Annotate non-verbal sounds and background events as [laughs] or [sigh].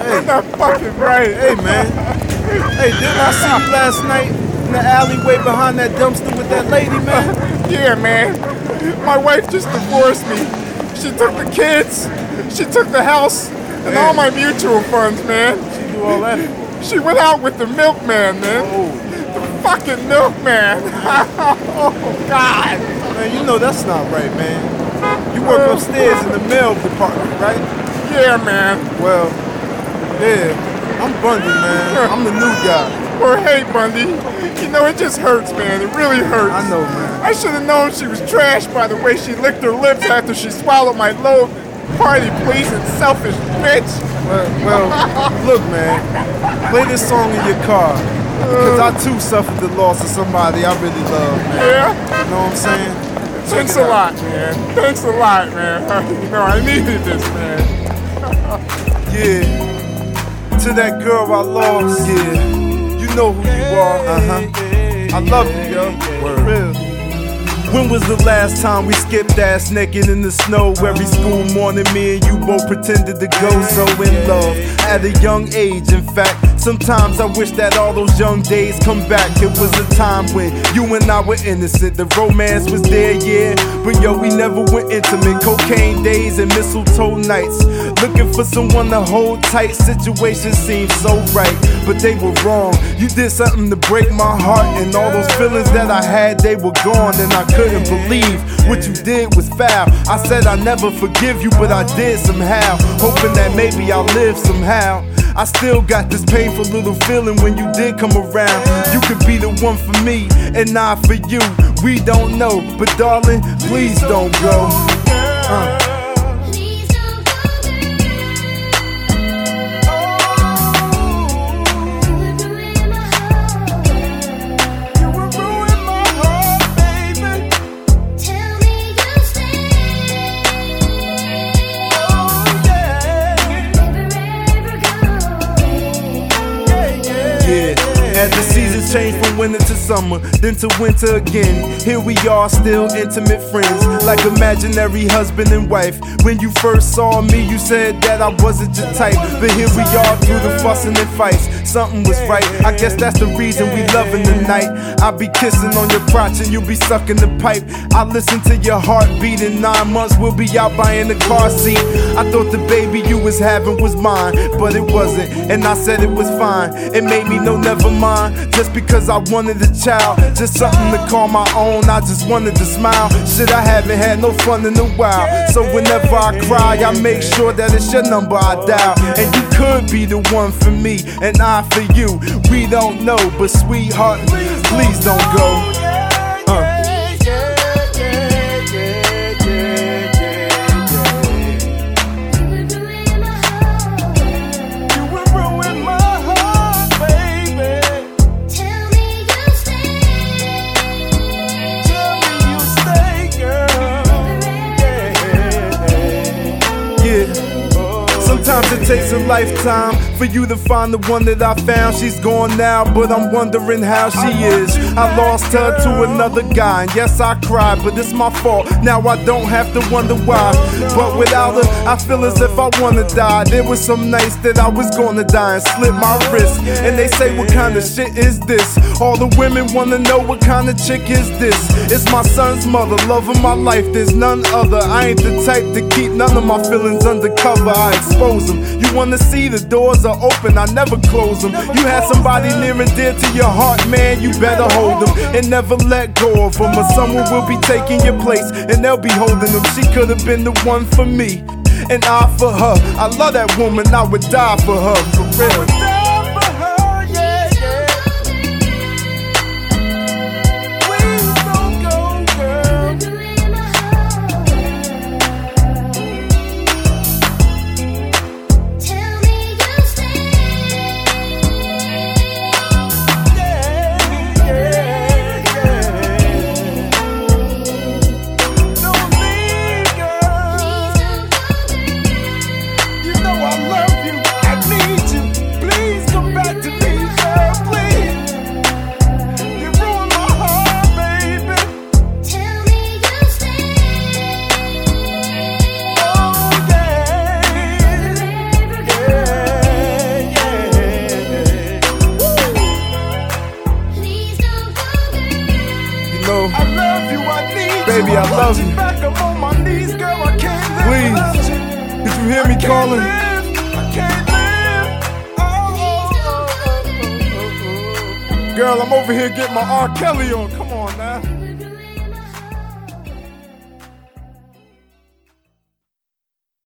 Hey, fucking right. Hey, man. Hey, didn't I see you last night in the alleyway behind that dumpster with that lady, man? [laughs] Yeah, man. My wife just divorced me. She took the kids. She took the house and all my mutual funds, man. She do all that. She went out with the milkman, man. Oh, The fucking milkman. [laughs] oh, God. man, you know that's not right, man. You work upstairs in the mail department, right? Yeah, man. Well, yeah. I'm Bundy, man. I'm the new guy. Or hey, Bundy. You know, it just hurts, man. It really hurts. I know, man. I should have known she was trash by the way she licked her lips after she swallowed my load. Party pleasing, selfish bitch. Well, well, look, man. Play this song in your car. Because I too suffered the loss of somebody I really love, man. Yeah? You know what I'm saying? Thanks a lot, man. Thanks a lot, man. [laughs] You know, I needed this, man. [laughs] Yeah. To that girl I lost. Yeah. You know who you are. Uh huh. I love you, yo. Word. Real. When was the last time we skipped ass naked in the snow? Every school morning, me and you both pretended to go so in love. At a young age, in fact, sometimes I wish that all those young days come back. It was a time when you and I were innocent. The romance was there, yeah, but yo, we never went intimate. Cocaine days and mistletoe nights. Looking for someone to hold tight. Situation seemed so right, but they were wrong. You did something to break my heart, and all those feelings that I had, they were gone, and I couldn't believe what you did was foul. I said I never forgive you, but I did somehow, hoping that maybe I'll live somehow. I still got this painful little feeling when you did come around. You could be the one for me and not for you. We don't know, but darling, please don't go. Uh. As the seasons change from winter to summer, then to winter again. Here we are, still intimate friends, like imaginary husband and wife. When you first saw me, you said that I wasn't your type. But here we are through the fussing and fights. Something was right. I guess that's the reason we loving the night. I be kissing on your crotch and you be sucking the pipe. I listen to your heartbeat in nine months. We'll be out buying the car seat. I thought the baby you was having was mine, but it wasn't. And I said it was fine. It made me know never mind. Just I wanted a child, just something to call my own. I just wanted to smile. Shit, I haven't had no fun in a while. So whenever I cry, I make sure that it's your number I dial. And you could be the one for me, and I for you. We don't know, but sweetheart, please don't go. Sometimes it takes a lifetime for you to find the one that I found. She's gone now, but I'm wondering how she is. I lost her to another guy, and yes, I cried, but it's my fault. Now I don't have to wonder why. But without her, I feel as if I wanna die. There was some nights that I was gonna die and slip my wrist. And they say, What kind of shit is this? All the women wanna know what kind of chick is this? It's my son's mother, love of my life, there's none other. I ain't the type to keep none of my feelings undercover. I expose them. You wanna see the doors are open, I never close them. You had somebody near and dear to your heart, man, you better hold them and never let go of them. Or someone will be taking your place and they'll be holding them. She could have been the one for me, and I for her. I love that woman, I would die for her, for real. Baby, I love you. Back up on my knees, girl, I can't live Please. without you. Did you hear me Can't calling? live, I can't live. Oh. Girl, I'm over here getting my R. Kelly on. Come on now.